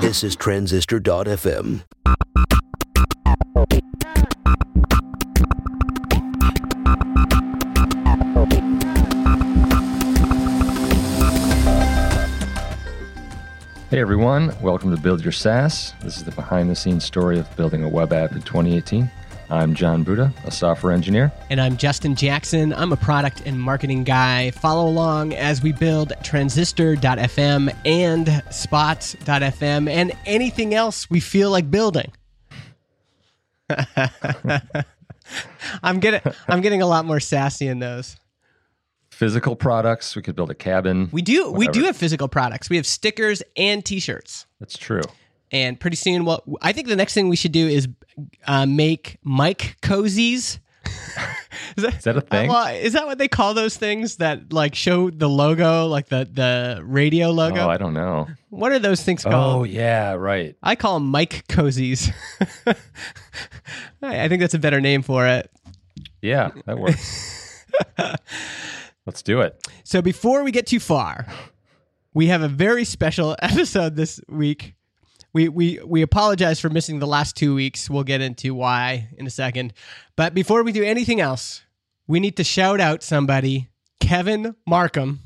This is Transistor.fm. Hey everyone, welcome to Build Your SaaS. This is the behind the scenes story of building a web app in 2018. I'm Jon Buda, a software engineer. And I'm Justin Jackson. I'm a product and marketing guy. Follow along as we build transistor.fm and spots.fm and anything else we feel like building. I'm getting I'm getting a lot more sassy in those. Physical products, we could build a cabin. We do we do have physical products. We have stickers and t-shirts. That's true. And pretty soon what I think the next thing we should do is uh, make mic cozies. is, that, is that a thing? Well, is that what they call those things that like show the logo, like the the radio logo? Oh, I don't know. What are those things called? Oh, yeah, right. I call them mic cozies. I think that's a better name for it. Yeah, that works. Let's do it. So before we get too far, we have a very special episode this week. We, we, we apologize for missing the last two weeks. We'll get into why in a second. But before we do anything else, we need to shout out somebody, Kevin Markham.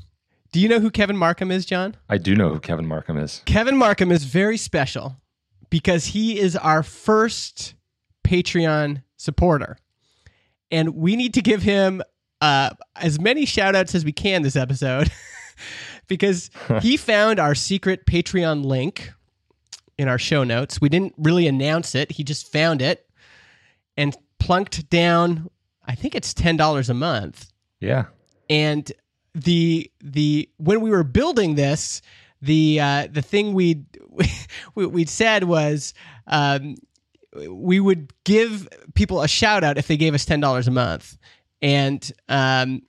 Do you know who Kevin Markham is, Jon? I do know who Kevin Markham is. Kevin Markham is very special because he is our first Patreon supporter. And we need to give him uh, as many shout outs as we can this episode because he found our secret Patreon link in our show notes. We didn't really announce it, he just found it and plunked down, I think it's $10 a month. Yeah. And the the when we were building this, the uh, the thing we we we'd said was um, we would give people a shout out if they gave us ten dollars a month, and um,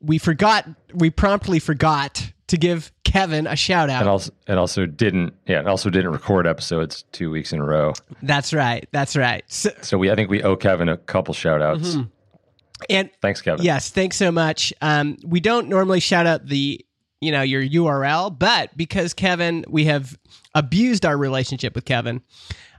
we forgot we promptly forgot to give Kevin a shout out. And also, and also didn't, yeah, and also didn't record episodes two weeks in a row. That's right. That's right. So, So we, I think we owe Kevin a couple shout outs. Mm-hmm. and Thanks, Kevin. Yes, thanks so much. Um, we don't normally shout out the you know your URL, but because Kevin, we have abused our relationship with Kevin.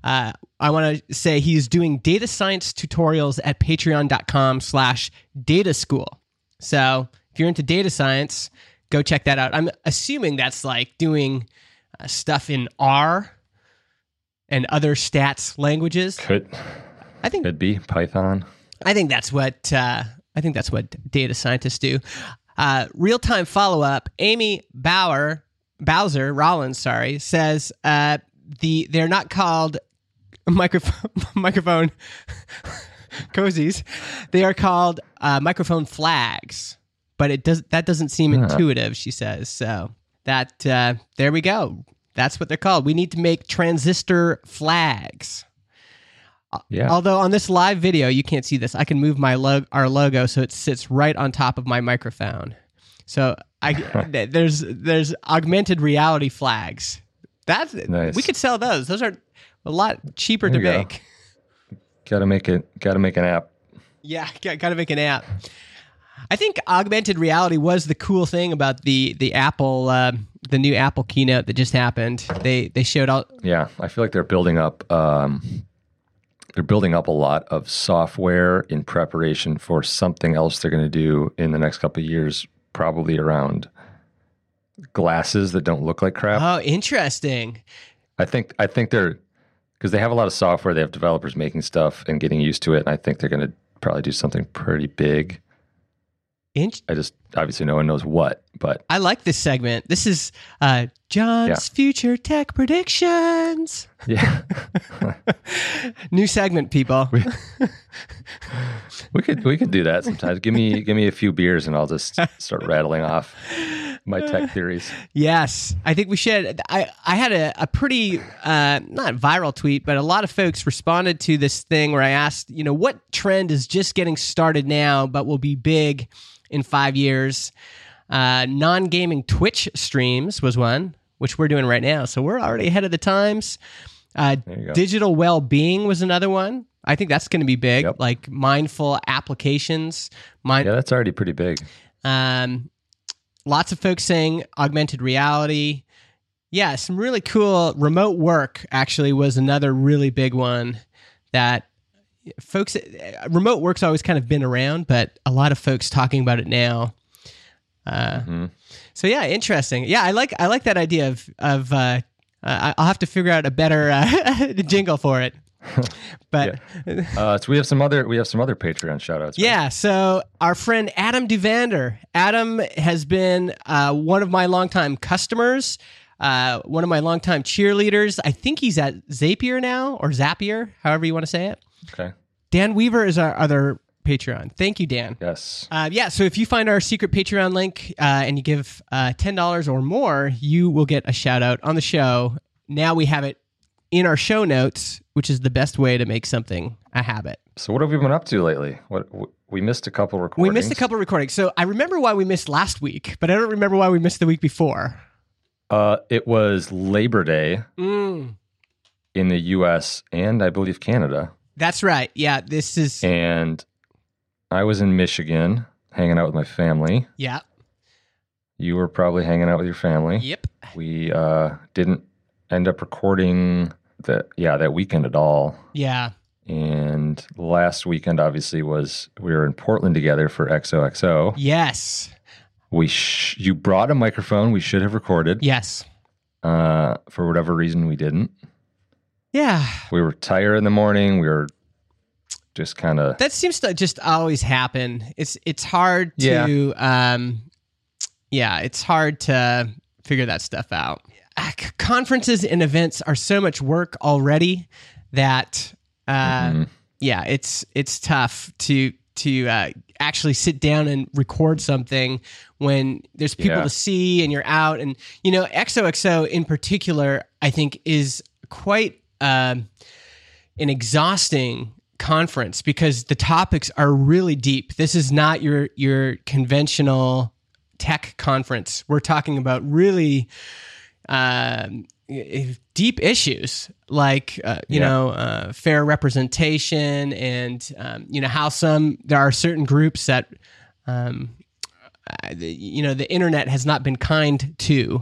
Uh, I want to say he's doing data science tutorials at patreon.com slash data school. So if you're into data science, go check that out. I'm assuming that's like doing uh, stuff in R and other stats languages. Could, I think could be Python. I think that's what uh, I think that's what data scientists do. Uh, Real time follow up. Amy Bauer Bowser Rollins, sorry, says uh, the they're not called microphone microphone cozies. They are called uh, microphone flags, but it does that doesn't seem Huh. intuitive. She says so. That uh, there we go. That's what they're called. We need to make transistor flags. Yeah. Although on this live video, you can't see this. I can move my log- our logo so it sits right on top of my microphone. So I there's there's augmented reality flags. That's Nice. we could sell those. Those are a lot cheaper to There you go. make. Gotta make it, gotta make an app. Yeah, got, got to make an app. I think augmented reality was the cool thing about the the Apple uh, the new Apple keynote that just happened. They they showed all Yeah, I feel like they're building up. Um, they're building up a lot of software in preparation for something else they're going to do in the next couple of years, probably around glasses that don't look like crap. Oh, interesting. I think I think they're because they have a lot of software. They have developers making stuff and getting used to it. And I think they're going to probably do something pretty big. In- I just obviously no one knows what, but I like this segment. This is uh, Jon's Yeah. future tech predictions. yeah, New segment, people. we could we could do that sometimes. Give me give me a few beers and I'll just start rattling off my tech theories. yes, I think we should. I I had a, a pretty uh, not viral tweet, but a lot of folks responded to this thing where I asked, you know, what trend is just getting started now, but will be big in five years. Uh, Non gaming Twitch streams was one, which we're doing right now. So we're already ahead of the times. Uh, There you go. digital well being was another one. I think that's going to be big, Yep. like mindful applications. Mind, Yeah, that's already pretty big. um, lots of folks saying augmented reality. Yeah, some really cool remote work actually was another really big one that folks remote work's always kind of been around, but a lot of folks talking about it now. Uh, Mhm. So yeah, interesting. Yeah, I like I like that idea of of uh, uh, I'll have to figure out a better uh, jingle for it. But Uh, so we have some other we have some other Patreon shout outs. Yeah, so our friend Adam Duvander. Adam has been uh, one of my longtime customers, uh, one of my longtime cheerleaders. I think he's at Zapier now or Zapier, however you want to say it. Okay. Dan Weaver is our other Patreon. Thank you, Dan. Yes. Uh, yeah, so if you find our secret Patreon link uh, and you give uh, $10 or more, you will get a shout out on the show. Now we have it in our show notes, which is the best way to make something a habit. So what have we been up to lately? What w- we missed a couple recordings. We missed a couple recordings. So I remember why we missed last week, but I don't remember why we missed the week before. Uh, it was Labor Day Mm, in the U.S. and I believe Canada, that's right. Yeah, this is. and I was in Michigan hanging out with my family. Yeah. You were probably hanging out with your family. Yep. We uh, didn't end up recording that yeah that weekend at all. Yeah. And last weekend obviously was we were in Portland together for XOXO. Yes. We sh- you brought a microphone. We should have recorded. Yes. Uh, for whatever reason, we didn't. Yeah. We were tired in the morning. We were just kind of That seems to just always happen. It's it's hard to um yeah, it's hard to figure that stuff out. Uh, Conferences and events are so much work already that uh Mhm. yeah, it's it's tough to to uh, actually sit down and record something when there's people Yeah. to see and you're out and you know XOXO in particular I think is quite um, an exhausting conference because the topics are really deep. This is not your your conventional tech conference. We're talking about really um, deep issues like uh, you Yeah. know uh, fair representation and um, you know how some there are certain groups that um, uh, you know the internet has not been kind to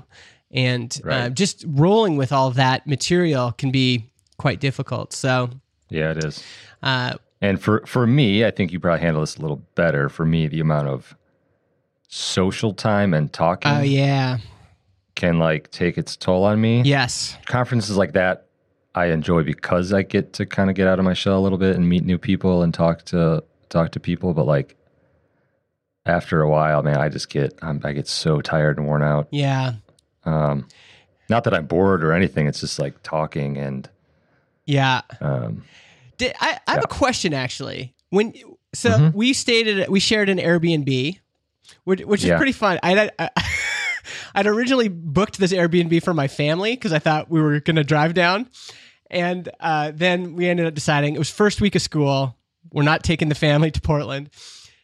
and uh, Right. just rolling with all that material can be quite difficult so yeah, it is. uh, And for for me, I think you probably handle this a little better. For me, the amount of social time and talking oh yeah can like take its toll on me. yes Conferences like that I enjoy because I get to kind of get out of my shell a little bit and meet new people and talk to talk to people. But like after a while, man, I just get I'm, I get so tired and worn out. yeah Um, not that I'm bored or anything. It's just like talking and yeah um, Did, I, I have a question actually. When so Mhm. we stayed at we shared an Airbnb, which, which is Yeah. pretty fun. I, I I'd originally booked this Airbnb for my family because I thought we were going to drive down, and uh, then we ended up deciding it was first week of school. We're not taking the family to Portland.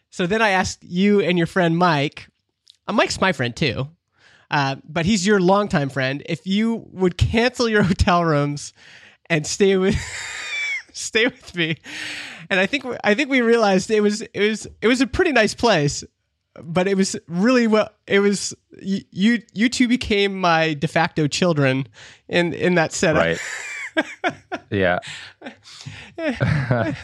So then I asked you and your friend Mike. Uh, Mike's my friend too, uh, but he's your longtime friend. If you would cancel your hotel rooms and stay with stay with me, and I think I think we realized it was it was it was a pretty nice place, but it was really well. It was you you, you two became my de facto children in in that setup. right. yeah,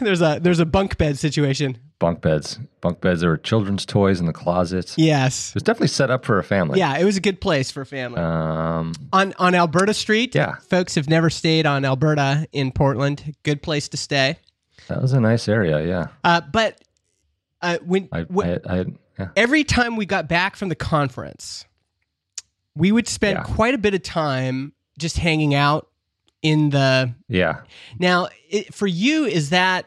there's a there's a bunk bed situation. bunk beds. Bunk beds are children's toys in the closets. Yes. It was definitely set up for a family. Yeah, it was a good place for a family. Um, on on Alberta Street. Yeah. Folks have never stayed on Alberta in Portland. Good place to stay. that was a nice area. Yeah. Uh, but uh, when, I, when I, I yeah. every time we got back from the conference, we would spend Yeah. quite a bit of time just hanging out in the. Yeah. Now, it, for you, is that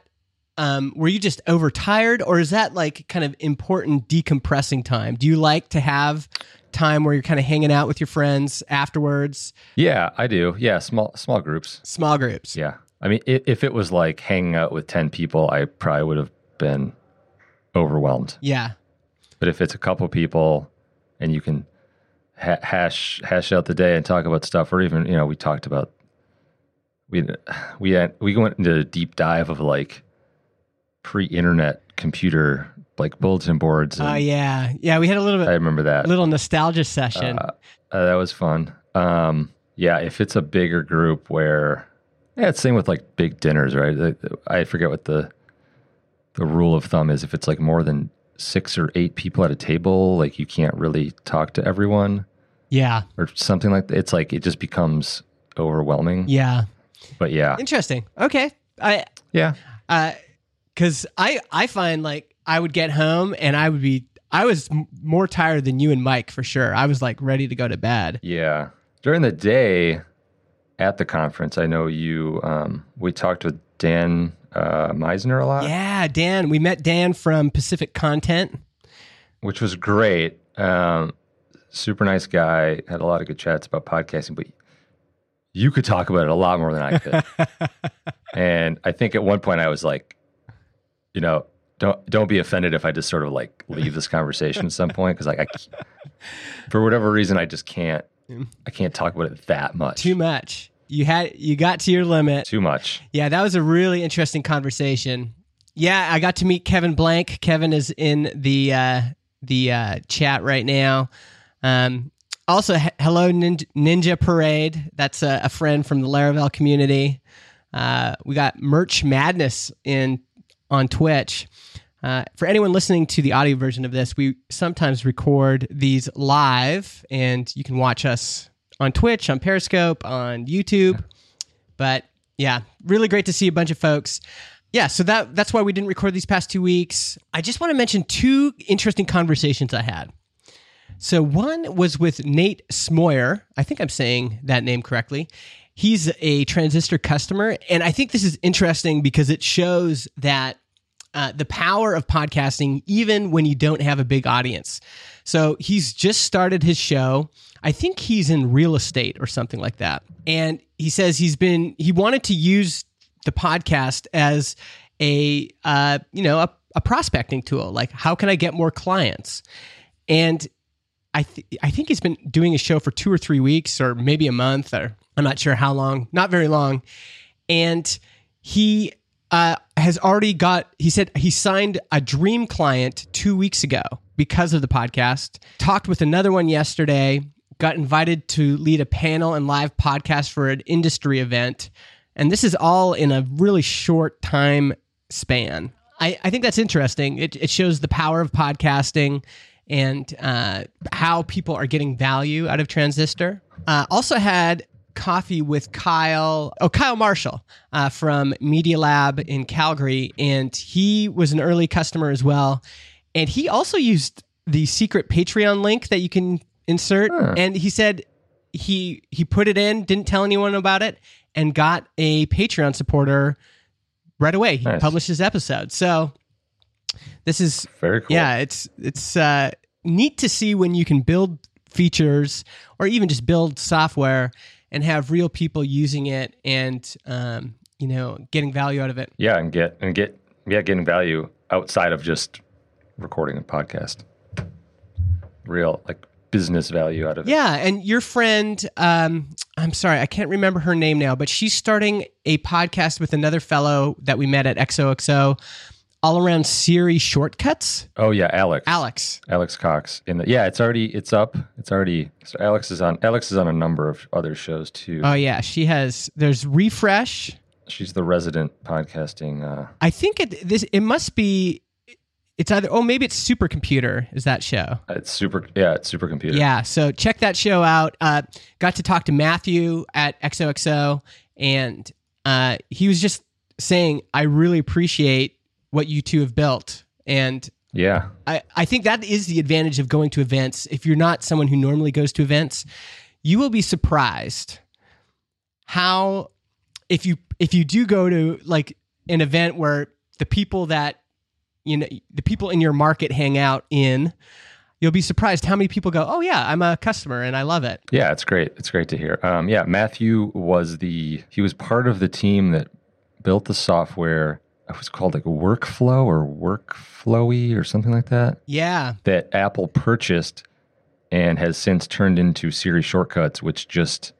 um, were you just overtired, or is that like kind of important decompressing time? Do you like to have time where you're kind of hanging out with your friends afterwards, Yeah, I do. Yeah. Small, small groups. small groups? Yeah. I mean, i- if it was like hanging out with 10 people, I probably would have been overwhelmed. Yeah. But if it's a couple people and you can ha- hash hash out the day and talk about stuff, or even you know, we talked about we we had, we went into a deep dive of like pre-internet computer like bulletin boards. Oh and yeah, yeah. We had a little bit, I remember that. a little nostalgia session. Uh, uh, that was fun. Um, yeah, if it's a bigger group where, yeah, it's same with like big dinners, right? I forget what the the rule of thumb is. If it's like more than six or eight people at a table, like you can't really talk to everyone Yeah. or something like that. It's like it just becomes overwhelming. Yeah. But yeah, Interesting. Okay. I yeah, because I I find like I would get home and I would be I was m- more tired than you and Mike for sure. I was like ready to go to bed. yeah. During the day at the conference, I know you. Um, we talked with Dan uh, Misener a lot. Yeah, Dan. We met Dan from Pacific Content. which was great. Um, super nice guy. Had a lot of good chats about podcasting, but you could talk about it a lot more than I could. and I think at one point I was like, you know, don't don't be offended if I just sort of like leave this conversation at some point because like I, for whatever reason, I just can't. I can't talk about it that much. Too much. You had you got to your limit. Too much. Yeah, that was a really interesting conversation. Yeah, I got to meet Kevin Blank. Kevin is in the uh, the uh, chat right now. Um, also, he- hello Ninja, Ninja Parade. That's a, a friend from the Laravel community. Uh, we got Merch Madness in on Twitch. Uh, for anyone listening to the audio version of this, we sometimes record these live, and you can watch us on Twitch, on Periscope, on YouTube. But yeah, really great to see a bunch of folks. Yeah, so that that's why we didn't record these past two weeks. I just want to mention two interesting conversations I had. So one was with Nate Smoyer. I think I'm saying that name correctly. He's a transistor customer, and I think this is interesting because it shows that uh, the power of podcasting, even when you don't have a big audience. So he's just started his show. I think he's in real estate or something like that. And he says he's been, he wanted to use the podcast as a, uh, you know, a, a prospecting tool. Like, how can I get more clients? And I, th- I think he's been doing a show for two or three weeks or maybe a month or I'm not sure how long, not very long. And he uh, has already got, he said he signed a dream client two weeks ago because of the podcast. Talked with another one yesterday, got invited to lead a panel and live podcast for an industry event. And this is all in a really short time span. I, I think that's interesting. It, it shows the power of podcasting and uh, how people are getting value out of Transistor. Uh, also had coffee with Kyle, oh, Kyle Marshall uh, from Media Lab in Calgary. And he was an early customer as well. And he also used the secret Patreon link that you can insert. And he said he he put it in, didn't tell anyone about it, and got a Patreon supporter right away. He Nice. published his episode. So this is Very cool. yeah, it's it's uh, neat to see when you can build features or even just build software and have real people using it and um, you know getting value out of it. Yeah, and get and get yeah, getting value outside of just recording a podcast. Real like business value out of it. Yeah, and your friend, um, I'm sorry, I can't remember her name now, but she's starting a podcast with another fellow that we met at XOXO, all around Siri shortcuts. Oh yeah, Alex. Alex. Alex Cox. In the, yeah, it's already it's up. It's already so Alex is on Alex is on a number of other shows too. Oh yeah, she has. There's refresh. She's the resident podcasting. Uh, I think it this it must be. It's either oh maybe it's Supercomputer is that show. it's super. Yeah, it's supercomputer. Yeah, so check that show out. Uh, got to talk to Matthew at XOXO, and uh, he was just saying, I really appreciate what you two have built. And Yeah. I, I think that is the advantage of going to events. If you're not someone who normally goes to events, you will be surprised how if you if you do go to like an event where the people that you know the people in your market hang out in you'll be surprised how many people go oh yeah i'm a customer and i love it Yeah, it's great. It's great to hear. Um, yeah, Matthew was the he was part of the team that built the software. It was called like Workflow or Workflowy or something like that. yeah That Apple purchased and has since turned into Siri shortcuts, which just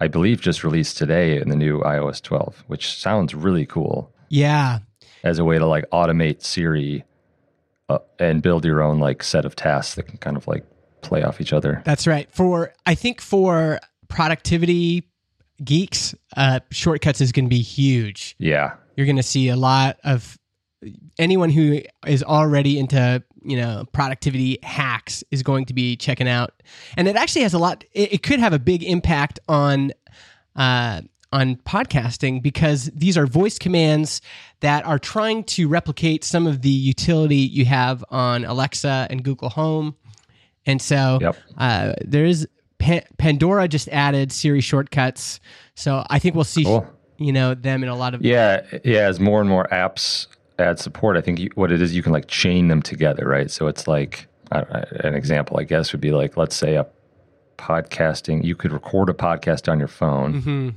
I believe just released today in the new iOS 12, which sounds really cool yeah as a way to like automate Siri uh, and build your own like set of tasks that can kind of like play off each other. That's right. For I think for productivity geeks, uh, shortcuts is going to be huge. Yeah. You're going to see a lot of anyone who is already into you know productivity hacks is going to be checking out, and it actually has a lot. It, it could have a big impact on. Uh, on podcasting because these are voice commands that are trying to replicate some of the utility you have on Alexa and Google Home. And so Yep. uh, there is Pa- Pandora just added Siri shortcuts. So I think we'll see, Cool. You know, them in a lot of. Yeah, yeah. As more and more apps add support, I think you, what it is, you can like chain them together, right? So it's like know, an example, I guess, would be like, let's say a podcasting. You could record a podcast on your phone, Mhm.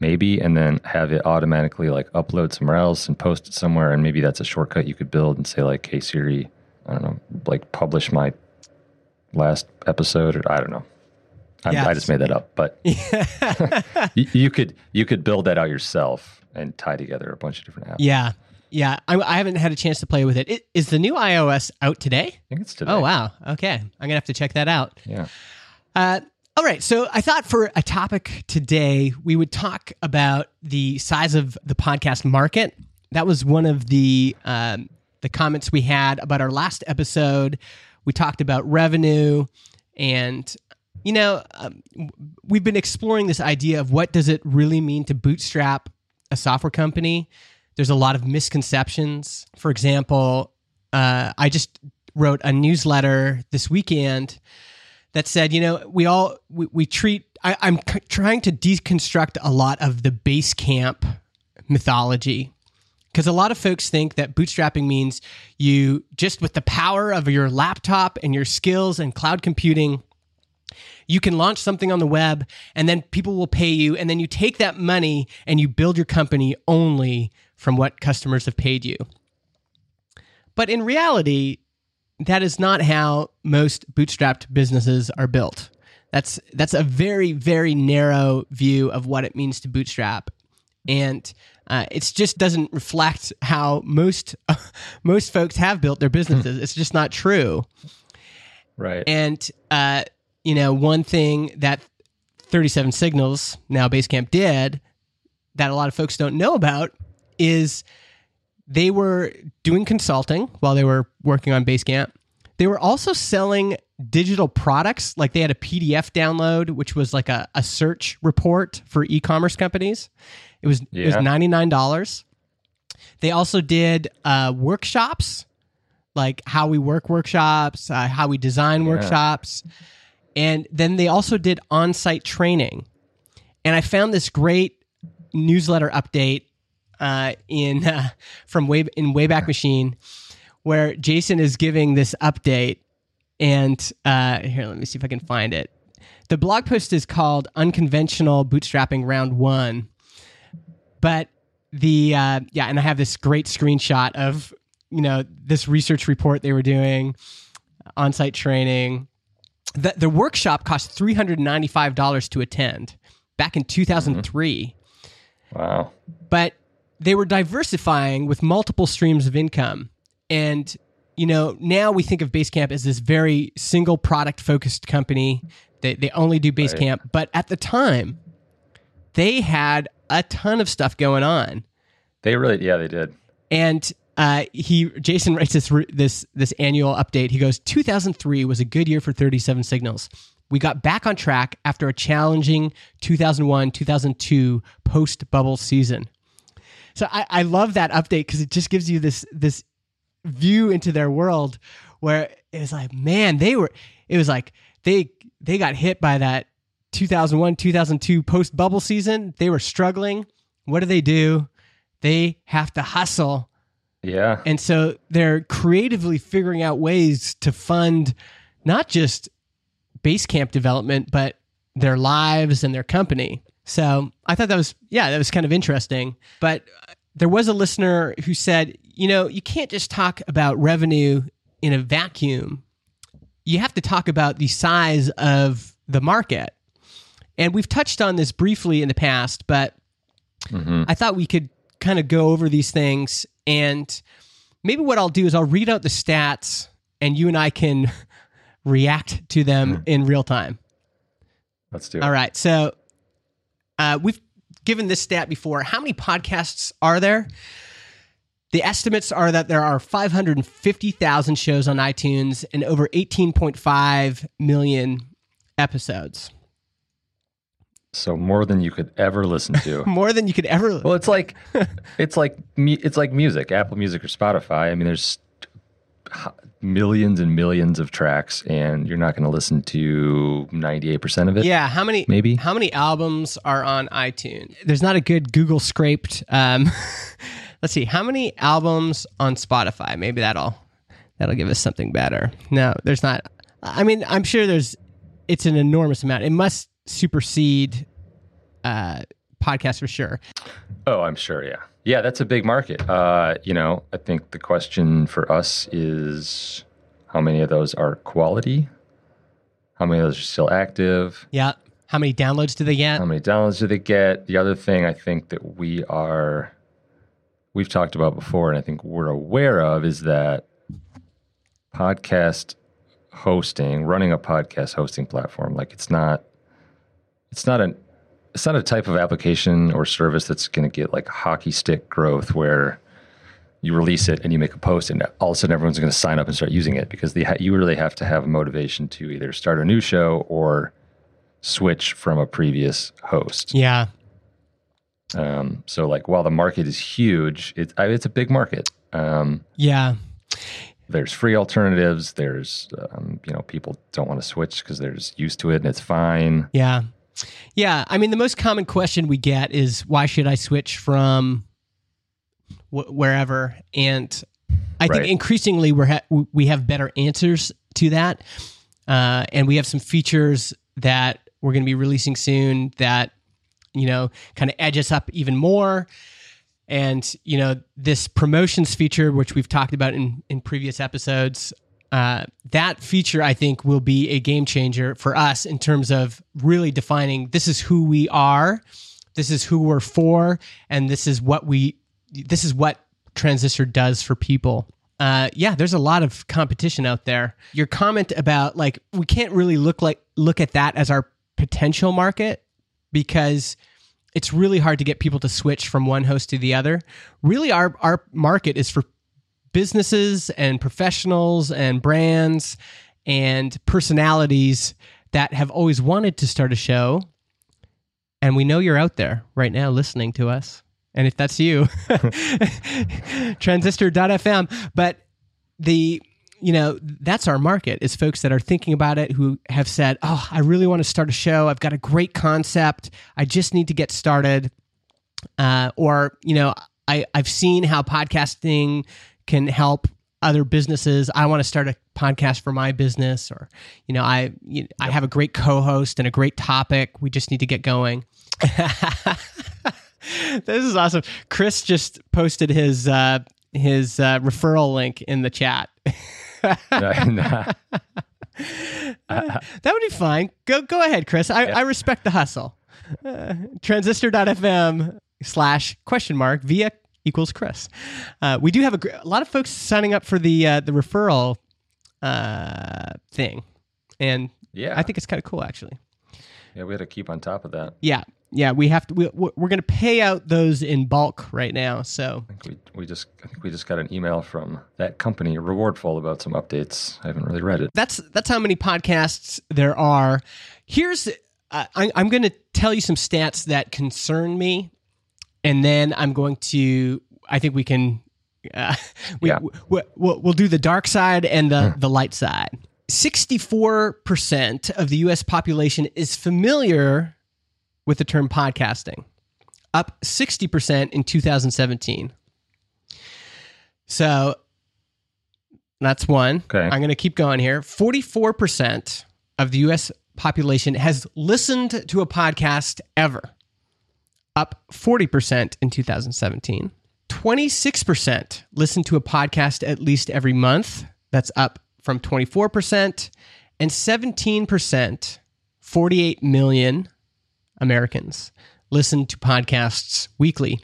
maybe, and then have it automatically like upload somewhere else and post it somewhere, and maybe that's a shortcut you could build and say like, "Hey Siri, I don't know, like publish my last episode," or I don't know. I, just made that up, but you, you could you could build that out yourself and tie together a bunch of different apps. Yeah. Yeah. I, I haven't had a chance to play with it. it. Is the new iOS out today? I think it's today. Oh, wow. Okay. I'm going to have to check that out. Yeah. Uh, all right. So I thought for a topic today, we would talk about the size of the podcast market. That was one of the um, the comments we had about our last episode. We talked about revenue, and you know, um, we've been exploring this idea of what does it really mean to bootstrap a software company. There's a lot of misconceptions. For example, uh, I just wrote a newsletter this weekend that said, you know, we all we, we treat. I, I'm c- trying to deconstruct a lot of the Basecamp mythology because a lot of folks think that bootstrapping means you just with the power of your laptop and your skills and cloud computing you can launch something on the web and then people will pay you and then you take that money and you build your company only from what customers have paid you. But in reality that is not how most bootstrapped businesses are built. That's that's a very very narrow view of what it means to bootstrap. And uh, it just doesn't reflect how most most folks have built their businesses. It's just not true. Right. and uh, you know, one thing that 37 Signals now Basecamp did that a lot of folks don't know about is they were doing consulting while they were working on Basecamp. They were also selling digital products, like they had a PDF download, which was like a, a search report for e-commerce companies. It was it was ninety nine dollars. They also did uh, workshops, like how we work workshops, uh, how we design workshops, and then they also did on site training. And I found this great newsletter update uh, in uh, from way in Wayback Machine, where Jason is giving this update. And uh, here, let me see if I can find it. The blog post is called "Unconventional Bootstrapping Round One," but the uh, yeah, and I have this great screenshot of you know this research report they were doing, on-site training. The, the workshop cost three hundred ninety-five dollars to attend back in two thousand three Wow. but they were diversifying with multiple streams of income. And, you know, now we think of Basecamp as this very single product focused company. They, they only do Basecamp. But at the time, they had a ton of stuff going on. They really, yeah, they did. And uh, he, Jason writes this, this, this annual update. He goes, 2003 was a good year for 37 Signals. We got back on track after a challenging 2001 2002 post bubble season. So I, I love that update because it just gives you this this view into their world where it was like, man, they were. It was like they they got hit by that 2001 2002 post bubble season. They were struggling. What do they do? They have to hustle, Yeah. and so they're creatively figuring out ways to fund not just Basecamp development, but their lives and their company. So I thought that was, yeah, that was kind of interesting. But uh, there was a listener who said, you know, you can't just talk about revenue in a vacuum. You have to talk about the size of the market. And we've touched on this briefly in the past, but hmm I thought we could kind of go over these things. And maybe what I'll do is I'll read out the stats and you and I can react to them in real time. Let's do it. All right. So uh, we've given this stat before. How many podcasts are there? The estimates are that there are 550,000 shows on iTunes and over 18.5 million episodes. So more than you could ever listen to. More than you could ever. well, it's like it's like it's like music, Apple Music or Spotify. I mean, there's millions and millions of tracks, and you're not going to listen to 98% of it. Yeah, how many Maybe. how many albums are on iTunes? There's not a good Google scraped. Um, let's see, how many albums on Spotify? Maybe that'll that'll give us something better. No, there's not. I mean, I'm sure there's. It's an enormous amount. It must supersede uh, podcasts for sure. Oh, I'm sure. Yeah. Yeah, that's a big market. Uh, you know, I think the question for us is how many of those are quality? How many of those are still active? Yeah. How many downloads do they get? How many downloads do they get? The other thing I think that we are, we've talked about before, and I think we're aware of is that podcast hosting, running a podcast hosting platform, like it's not, it's not an, it's not a type of application or service that's going to get like hockey stick growth where you release it and you make a post and all of a sudden everyone's going to sign up and start using it because ha- you really have to have a motivation to either start a new show or switch from a previous host. yeah. Um, so like while the market is huge, it's I, it's a big market. Um, Yeah. there's free alternatives. There's um, you know people don't want to switch because they're just used to it and it's fine. Yeah. Yeah. I mean, the most common question we get is why should I switch from wh- wherever? And I think increasingly we're ha- we have better answers to that. Uh, and we have some features that we're going to be releasing soon that, you know, kind of edge us up even more. And, you know, this promotions feature, which we've talked about in, in previous episodes, uh, that feature I think will be a game changer for us in terms of really defining this is who we are, this is who we're for, and this is what we, this is what Transistor does for people. Uh, yeah, there's a lot of competition out there. Your comment about like we can't really look like look at that as our potential market because it's really hard to get people to switch from one host to the other. Really, our our market is for businesses and professionals and brands and personalities that have always wanted to start a show. And we know you're out there right now listening to us. And if that's you, transistor.fm. But the you know that's our market is folks that are thinking about it who have said oh i really want to start a show i've got a great concept i just need to get started uh, or you know I, i've seen how podcasting can help other businesses. I want to start a podcast for my business or you know i you, i have a great co-host and a great topic. We just need to get going. This is awesome. Chris just posted his uh his uh, referral link in the chat. That would be fine. Go go ahead, Chris. I, I respect the hustle. Uh, transistor.fm slash question mark via equals Chris. Uh, we do have a, gr- a lot of folks signing up for the uh, the referral uh, thing, and yeah, I think it's kind of cool actually. yeah, we had to keep on top of that. Yeah, yeah. We have to. We, we're going to pay out those in bulk right now. So I think we we just I think we just got an email from that company, Rewardful, about some updates. I haven't really read it. that's that's how many podcasts there are. Here's uh, I, I'm going to tell you some stats that concern me, and then I'm going to. I think we can. Uh, we, Yeah. we, we'll, we'll do the dark side and the the light side. Sixty-four percent of the U.S. population is familiar with the term podcasting, up sixty percent in 2017. So that's one. Okay. I'm going to keep going here. 44% of the US population has listened to a podcast ever, up 40% in 2017. 26% listen to a podcast at least every month. That's up from 24%. And 17%, 48 million Americans listen to podcasts weekly,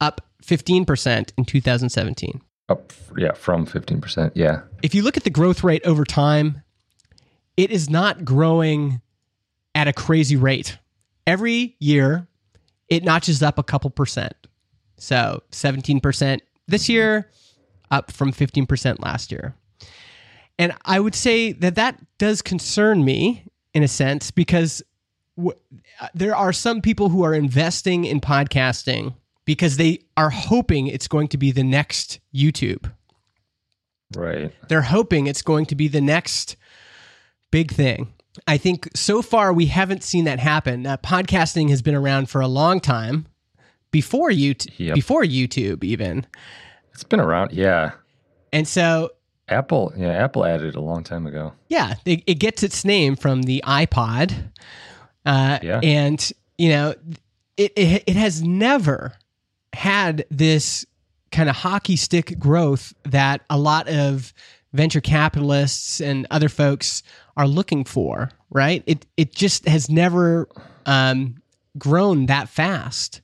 up 15% in 2017 Up, yeah, from fifteen percent. Yeah, if you look at the growth rate over time, it is not growing at a crazy rate. Every year, it notches up a couple percent. So 17% this year, up from 15% last year. And I would say that that does concern me in a sense because w- uh, there are some people who are investing in podcasting because they are hoping it's going to be the next YouTube. Right. They're hoping it's going to be the next big thing. I think so far we haven't seen that happen. Uh, podcasting has been around for a long time before you Yep. before YouTube even. It's been around. Yeah. And so Apple. Yeah. Apple added a long time ago. yeah, it, it gets its name from the iPod. Uh, Yeah. And, you know, it, it, it has never had this kind of hockey stick growth that a lot of venture capitalists and other folks are looking for, right? It, it just has never um, grown that fast.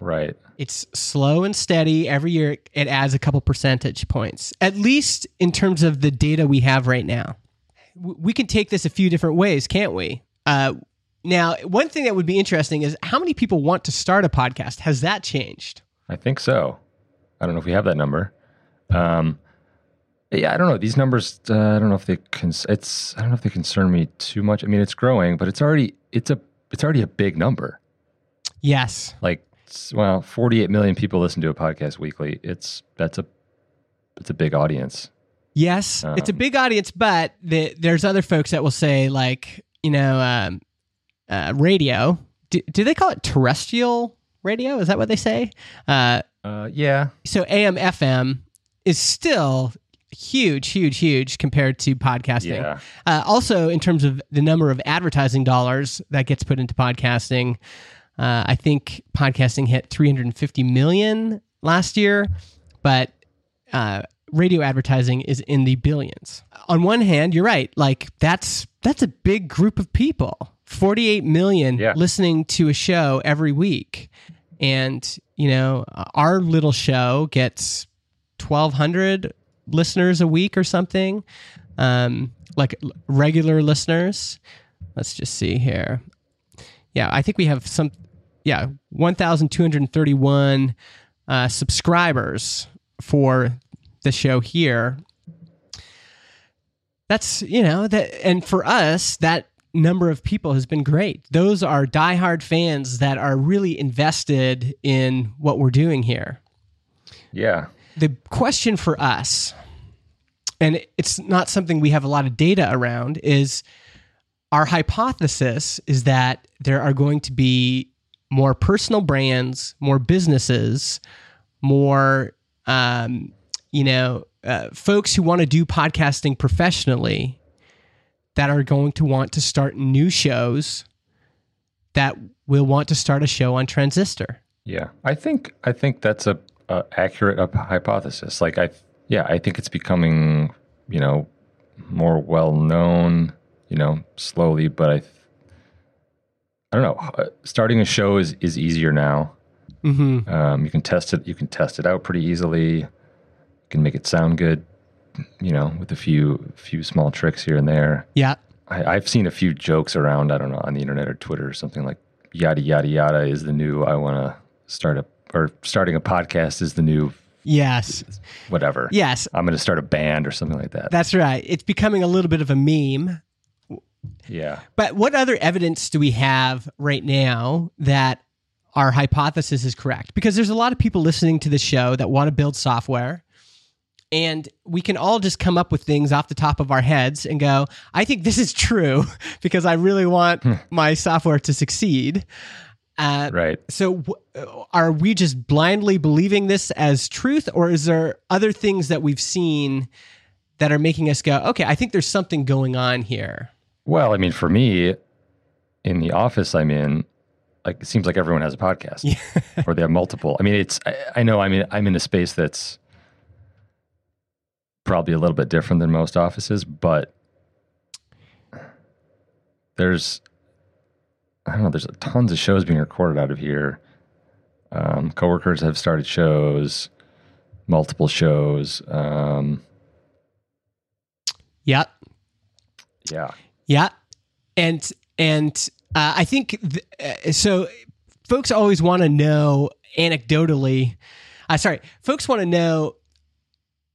Right. It's slow and steady. Every year it adds a couple percentage points, at least in terms of the data we have right now. We can take this a few different ways, can't we? Uh, now, one thing that would be interesting is how many people want to start a podcast? Has that changed? I think so. I don't know if we have that number. Um, yeah, I don't know. These numbers, uh, I don't know if they cons- it's I don't know if they concern me too much. I mean, it's growing, but it's already it's a it's already a big number. Yes. Like, well, 48 million people listen to a podcast weekly. It's that's a it's a big audience. Yes, it's a Um, big audience, but the, there's other folks that will say, like, you know, um, uh, radio. Do, do they call it terrestrial radio? Is that what they say? Uh, Uh, yeah, so AM FM is still huge, huge, huge compared to podcasting. yeah, Uh, also, in terms of the number of advertising dollars that gets put into podcasting, uh, I think podcasting hit 350 million last year, but uh, radio advertising is in the billions. On one hand, you're right; like that's that's a big group of people. 48 million Yeah. listening to a show every week, and you know our little show gets 1,200 listeners a week or something, um, like regular listeners. Let's just see here. Yeah, I think we have some. Yeah, 1,231 uh, subscribers for the show here. That's you know that, and for us that number of people has been great. Those are diehard fans that are really invested in what we're doing here yeah. The question for us, and it's not something we have a lot of data around, is our hypothesis is that there are going to be more personal brands, more businesses, more, um, you know, uh, folks who want to do podcasting professionally that are going to want to start new shows that will want to start a show on Transistor. Yeah, I think I think that's a, a accurate hypothesis. Like I, yeah, I think it's becoming you know more well known. You know, slowly, but I, I don't know. Uh, Starting a show is is easier now. Mm-hmm. Um, you can test it. You can test it out pretty easily. You can make it sound good. You know, with a few few small tricks here and there. Yeah. I, I've seen a few jokes around. I don't know on the internet or Twitter or something like yada yada yada is the new. I want to start a or starting a podcast is the new Yes. whatever. Yes. I'm going to start a band or something like that. That's right. It's becoming a little bit of a meme. yeah. But what other evidence do we have right now that our hypothesis is correct? Because there's a lot of people listening to the show that want to build software. And we can all just come up with things off the top of our heads and go, I think this is true because I really want hmm. my software to succeed. Uh, Right. so, w- are we just blindly believing this as truth, or is there other things that we've seen that are making us go, okay, I think there's something going on here? Well, I mean, for me, in the office I'm in, like it seems like everyone has a podcast, or they have multiple. I mean, it's I, I know. I mean, I'm in a space that's probably a little bit different than most offices, but there's I don't know. There's tons of shows being recorded out of here. Um, coworkers have started shows, multiple shows. Um, Yep. yeah, Yeah. And and uh, I think th- uh, so. Folks always want to know anecdotally. Uh, sorry, folks want to know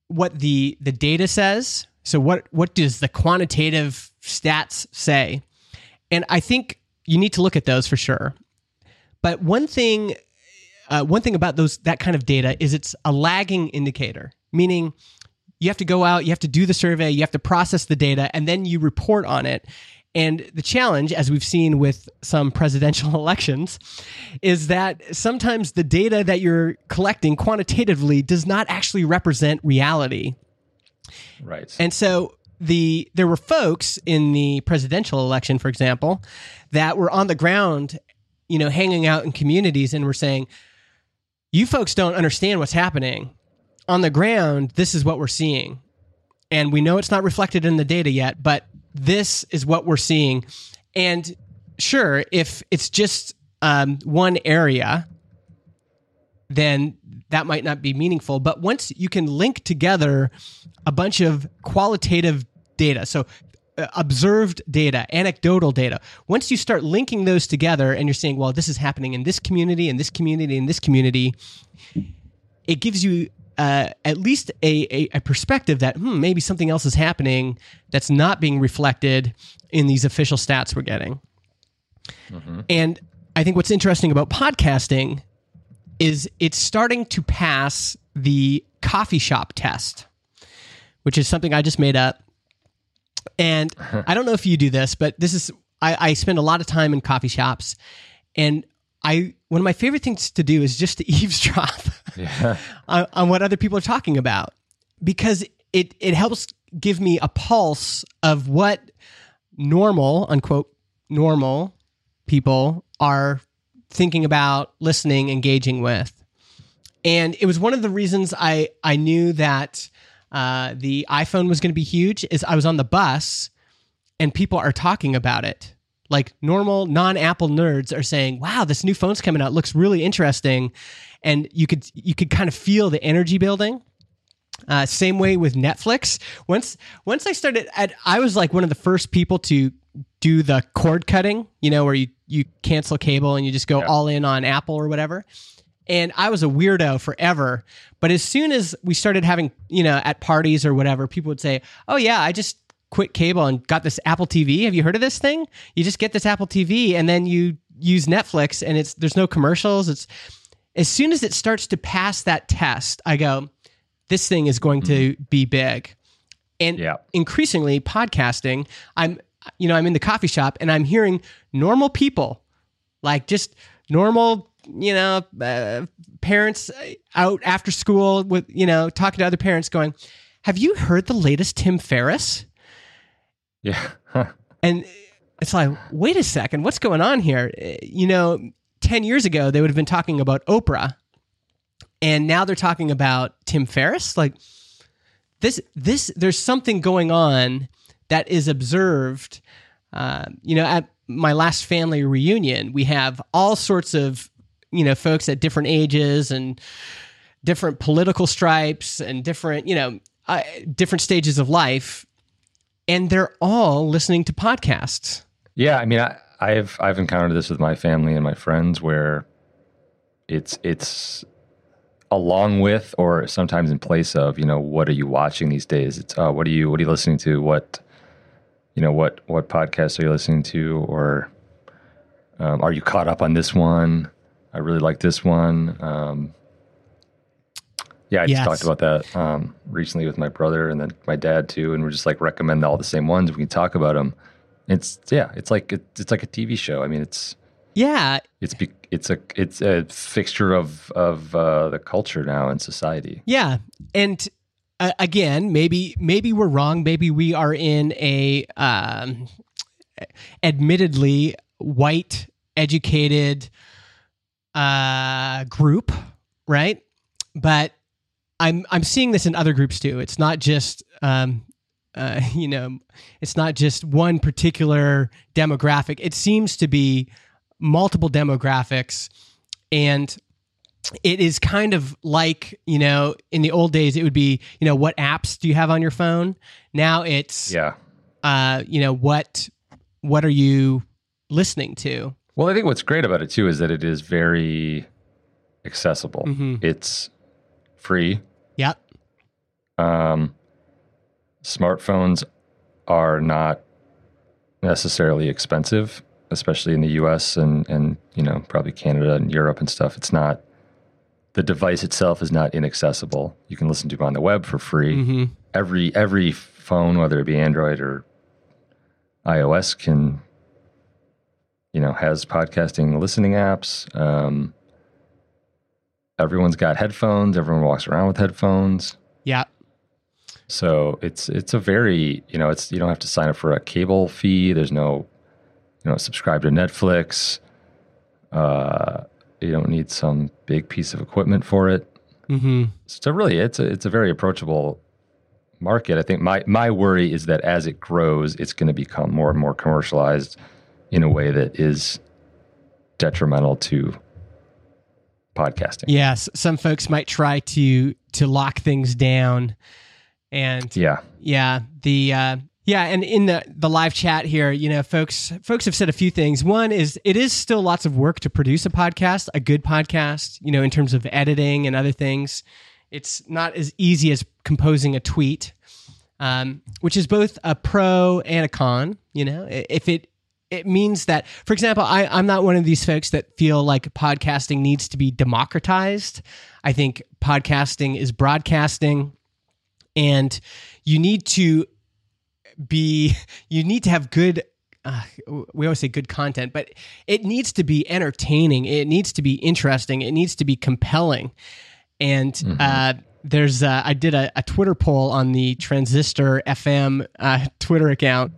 what the the data says. So what what does the quantitative stats say? And I think you need to look at those for sure. But one thing uh, one thing about those that kind of data is it's a lagging indicator, meaning you have to go out, you have to do the survey, you have to process the data, and then you report on it. And the challenge, as we've seen with some presidential elections, is that sometimes the data that you're collecting quantitatively does not actually represent reality. Right. And so the there were folks in the presidential election, for example, that were on the ground, you know, hanging out in communities and were saying, "You folks don't understand what's happening on the ground. This is what we're seeing, and we know it's not reflected in the data yet, but this is what we're seeing." And sure, if it's just um, one area, then that might not be meaningful. But once you can link together a bunch of qualitative data, so uh, observed data, anecdotal data, once you start linking those together and you're saying, well, this is happening in this community, in this community, in this community, it gives you uh, at least a, a, a perspective that hmm, maybe something else is happening that's not being reflected in these official stats we're getting. And I think what's interesting about podcasting is it's starting to pass the coffee shop test, which is something I just made up. And I don't know if you do this, but this is I, I spend a lot of time in coffee shops, and I one of my favorite things to do is just to eavesdrop Yeah. on, on what other people are talking about. Because it it helps give me a pulse of what normal unquote normal people are thinking about listening engaging with. And it was one of the reasons i i knew that uh, the iphone was going to be huge is i was on the bus and people are talking about it like normal non-apple nerds are saying wow this new phone's coming out looks really interesting and you could you could kind of feel the energy building uh, same way with Netflix. Once once I started, at, I was like one of the first people to do the cord cutting. You know, where you you cancel cable and you just go Yeah. all in on Apple or whatever. And I was a weirdo forever. But as soon as we started having, you know, at parties or whatever, people would say, "Oh yeah, I just quit cable and got this Apple TV. Have you heard of this thing? You just get this Apple TV and then you use Netflix and it's there's no commercials. It's as soon as it starts to pass that test, I go, this thing is going to mm-hmm. be big. And Yeah. increasingly podcasting, I'm you know, I'm in the coffee shop and I'm hearing normal people, like just normal, you know, uh, parents out after school with, you know, talking to other parents going, "Have you heard the latest Tim Ferriss?" Yeah. And it's like, wait a second, what's going on here? Uh, You know, 10 years ago, they would have been talking about Oprah. And now they're talking about Tim Ferriss. Like, this, this, there's something going on that is observed. Uh, you know, at my last family reunion, we have all sorts of, you know, folks at different ages and different political stripes and different, you know, uh, different stages of life. And they're all listening to podcasts. Yeah, I mean, I, I've I've encountered this with my family and my friends where it's it's along with or sometimes in place of you know what are you watching these days? It's uh, what are you what are you listening to? What you know what what podcasts are you listening to? Or um, are you caught up on this one? I really like this one. Um, yeah, I Yes. just talked about that um, recently with my brother and then my dad too, and we're just like recommend all the same ones. We can talk about them. It's yeah, it's like it's like a TV show. I mean, it's Yeah, it's be, it's a it's a fixture of of uh, the culture now in society. yeah, and uh, again, maybe maybe we're wrong. Maybe we are in a um, admittedly white, educated uh, group, right? But I'm I'm seeing this in other groups too. It's not just um, uh, you know, it's not just one particular demographic. It seems to be multiple demographics, and it is kind of like you know, in the old days, it would be you know, what apps do you have on your phone? Now it's Yeah, uh, you know what what are you listening to. Well, I think what's great about it too is that it is very accessible. Mhm. It's free. Yep. Um, smartphones are not necessarily expensive, especially in the U.S. and and you know probably Canada and Europe and stuff. It's not the device itself is not inaccessible. You can listen to it on the web for free. hmm Every every phone, whether it be Android or iOS, can you know has podcasting listening apps. Um, everyone's got headphones. Everyone walks around with headphones. Yeah. So it's it's a very you know it's you don't have to sign up for a cable fee. There's no you know subscribe to Netflix. Uh, you don't need some big piece of equipment for it. hmm So really, it's a it's a very approachable market. I think my my worry is that as it grows, it's going to become more and more commercialized in a way that is detrimental to podcasting. Yes, some folks might try to to lock things down, and Yeah. Yeah, the uh, yeah, and in the the live chat here, you know, folks folks have said a few things. One is it is still lots of work to produce a podcast, a good podcast, you know, in terms of editing and other things. It's not as easy as composing a tweet, um, which is both a pro and a con. You know, if it it means that, for example, I, I'm not one of these folks that feel like podcasting needs to be democratized. I think podcasting is broadcasting and you need to be you need to have good uh, we always say good content but it needs to be entertaining it needs to be interesting it needs to be compelling and uh, there's uh, i did a, a twitter poll on the transistor fm uh, twitter account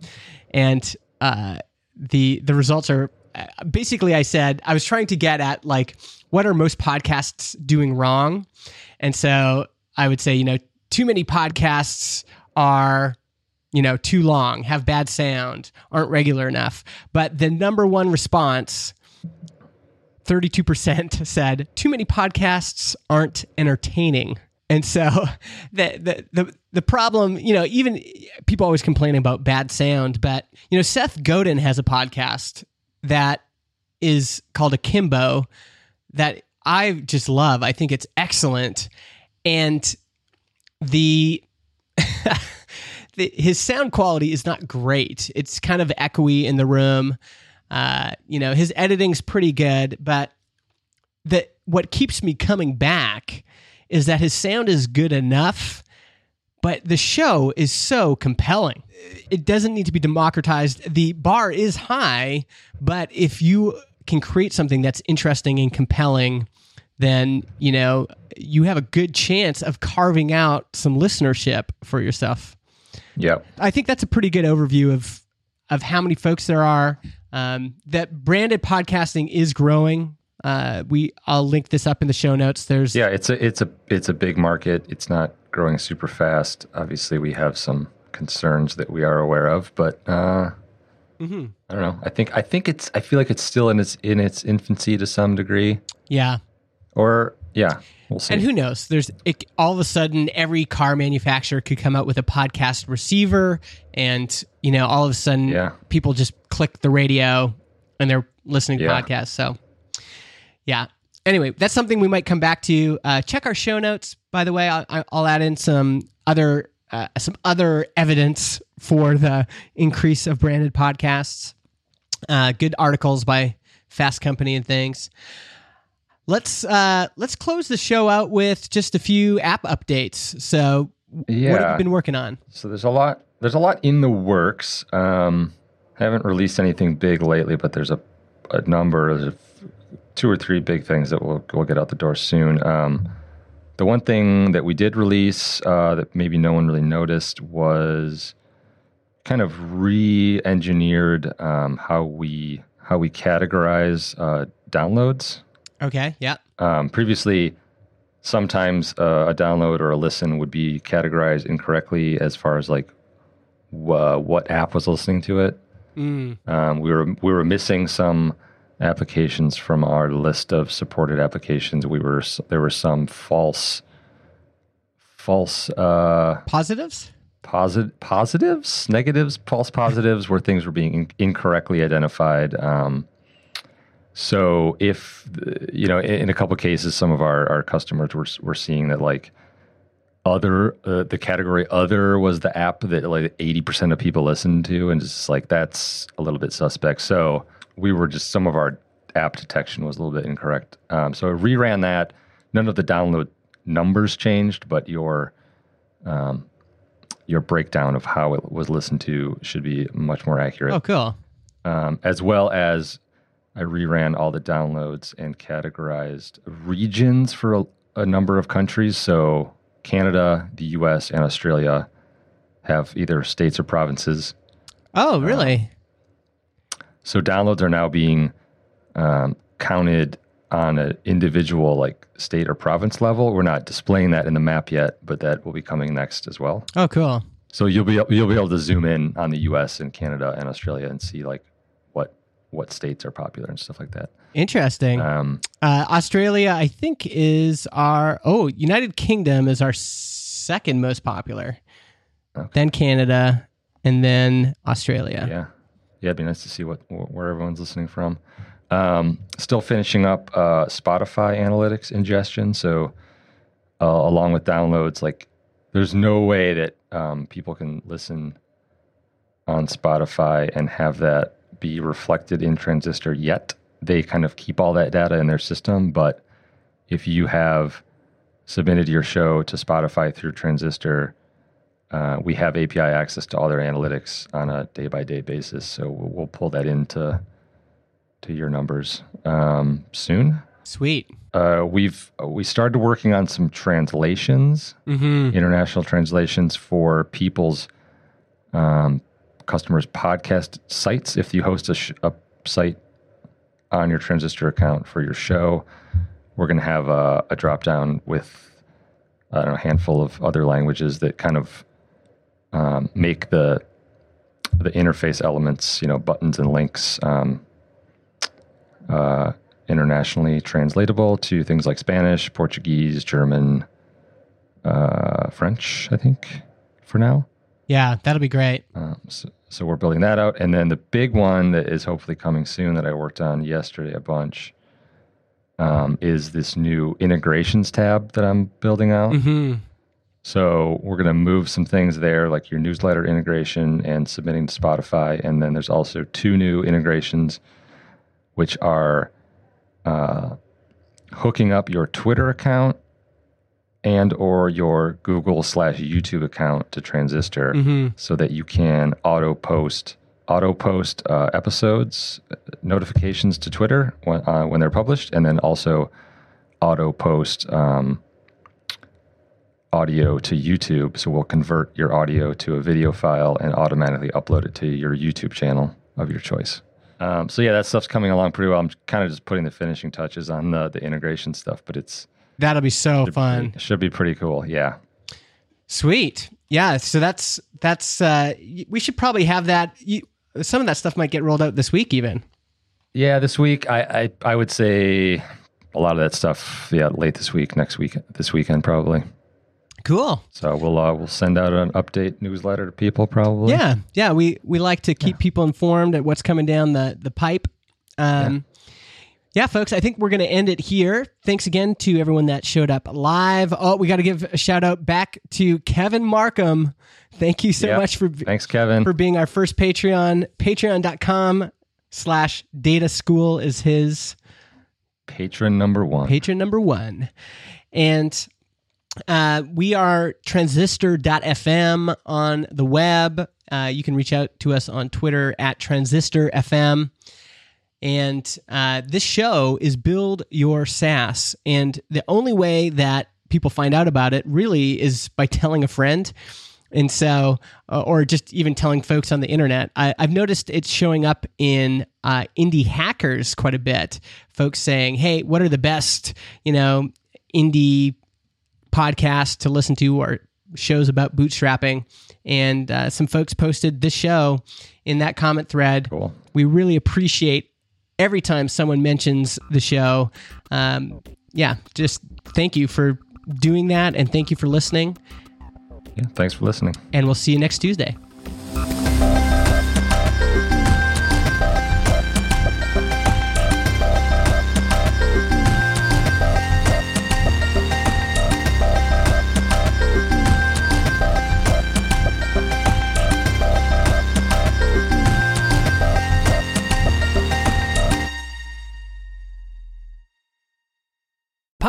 and uh, the the results are basically i said i was trying to get at like what are most podcasts doing wrong? And so i would say you know too many podcasts are you know too long have bad sound aren't regular enough. But the number one response 32% said too many podcasts aren't entertaining and so the, the the the problem you know even people always complain about bad sound but you know Seth Godin has a podcast that is called Akimbo that I just love I think it's excellent and the the, his sound quality is not great. It's kind of echoey in the room. Uh, you know, his editing's pretty good, but the what keeps me coming back is that his sound is good enough, but the show is so compelling. It doesn't need to be democratized. The bar is high, but if you can create something that's interesting and compelling, then you know you have a good chance of carving out some listenership for yourself. Yeah. I think that's a pretty good overview of of how many folks there are. Um, that branded podcasting is growing. Uh, we I'll link this up in the show notes. There's Yeah, it's a it's a it's a big market. It's not growing super fast. Obviously, we have some concerns that we are aware of, but uh, Mhm. I don't know. I think I think it's I feel like it's still in its in its infancy to some degree. yeah, Or yeah, we'll see. and who knows? There's it, all of a sudden every car manufacturer could come out with a podcast receiver, and you know all of a sudden Yeah. people just click the radio and they're listening to Yeah. podcasts. So yeah. Anyway, that's something we might come back to. Uh, check our show notes. By the way, I'll, I'll add in some other uh, some other evidence for the increase of branded podcasts. Uh, good articles by Fast Company and things. Let's uh, let's close the show out with just a few app updates. So, what have you been working on? So there's a lot. There's a lot in the works. Um, I haven't released anything big lately, but there's a, a number of two or three big things that will will get out the door soon. Um, the one thing that we did release uh, that maybe no one really noticed was kind of re-engineered um, how we how we categorize uh, downloads. Okay, yeah, Um, previously, sometimes uh, a download or a listen would be categorized incorrectly as far as like wha- what app was listening to it. mm, Um, we were we were missing some applications from our list of supported applications. We were there were some false false uh, positives. posit- positives, negatives, false positives, where things were being in- incorrectly identified. Um, so if you know, in, in a couple cases, some of our, our customers were were seeing that like other uh, the category other was the app that like 80% of people listened to and it's like that's a little bit suspect so we were just some of our app detection was a little bit incorrect um, so I reran that none of the download numbers changed but your um, your breakdown of how it was listened to should be much more accurate Oh, cool. um, as well as I reran all the downloads and categorized regions for a, a number of countries. So Canada, the U.S., and Australia have either states or provinces. Oh, really? So downloads are now being um, counted on an individual like state or province level. We're not displaying that in the map yet, but that will be coming next as well. oh, cool. So you'll be you'll be able to zoom in on the U.S. and Canada and Australia and see like what what states are popular and stuff like that. Interesting. Um, Uh, Australia, I think, is our oh, United Kingdom is our second most popular. Okay. Then Canada, and then Australia. yeah, yeah, it'd be nice to see what where everyone's listening from. Um, still finishing up uh, Spotify analytics ingestion. So uh, along with downloads, like there's no way that um, people can listen on Spotify and have that be reflected in Transistor yet. They kind of keep all that data in their system, but if you have submitted your show to Spotify through Transistor, uh, we have API access to all their analytics on a day by day basis. So we'll, we'll pull that into to your numbers um, soon. Sweet. Uh, we've we started working on some translations, Mm-hmm. international translations for people's um, customers' podcast sites. If you host a, sh- a site on your Transistor account for your show, we're going to have a, a drop down with I don't know, a handful of other languages that kind of um, make the the interface elements, you know, buttons and links, um, uh, internationally translatable to things like Spanish, Portuguese, German, uh, French. I think for now. Yeah, that'll be great. Um, so, so we're building that out, and then the big one that is hopefully coming soon that I worked on yesterday a bunch um, is this new integrations tab that I'm building out. Mm-hmm. So we're going to move some things there, like your newsletter integration and submitting to Spotify, and then there's also two new integrations, which are uh, hooking up your Twitter account and or your Google slash YouTube account to Transistor Mm-hmm. so that you can auto post auto post uh, episodes uh, notifications to Twitter when, uh, when they're published, and then also auto post um, audio to YouTube. So we'll convert your audio to a video file and automatically upload it to your YouTube channel of your choice. Um, so yeah, that stuff's coming along pretty well. I'm kind of just putting the finishing touches on the, the integration stuff, but it's That'll be so should fun. be, should be pretty cool. Yeah. Sweet. Yeah. So that's that's. Uh, we should probably have that. You, some of that stuff might get rolled out this week, even. Yeah, this week I, I I would say a lot of that stuff. Yeah, late this week, next week, this weekend probably. Cool. So we'll uh, we'll send out an update newsletter to people probably. Yeah, yeah. We we like to keep people informed at what's coming down the the pipe. Um, yeah. folks. I think we're going to end it here. Thanks again to everyone that showed up live. Oh, we got to give a shout out back to Kevin Markham. Thank you so Yeah. much for Thanks, Kevin. for being our first Patreon. Patreon.com slash data school is his Patron number one. patron number one. And uh, we are transistor.fm on the web. Uh, you can reach out to us on Twitter at transistorfm. And uh, this show is Build Your SaaS. And the only way that people find out about it really is by telling a friend. And so, uh, or just even telling folks on the internet. I, I've noticed it's showing up in uh, indie hackers quite a bit. Folks saying, "Hey, what are the best, you know, indie podcasts to listen to or shows about bootstrapping?" And uh, some folks posted this show in that comment thread. Cool. We really appreciate every time someone mentions the show. Um, yeah, just thank you for doing that, and thank you for listening. Yeah, thanks for listening. And we'll see you next Tuesday.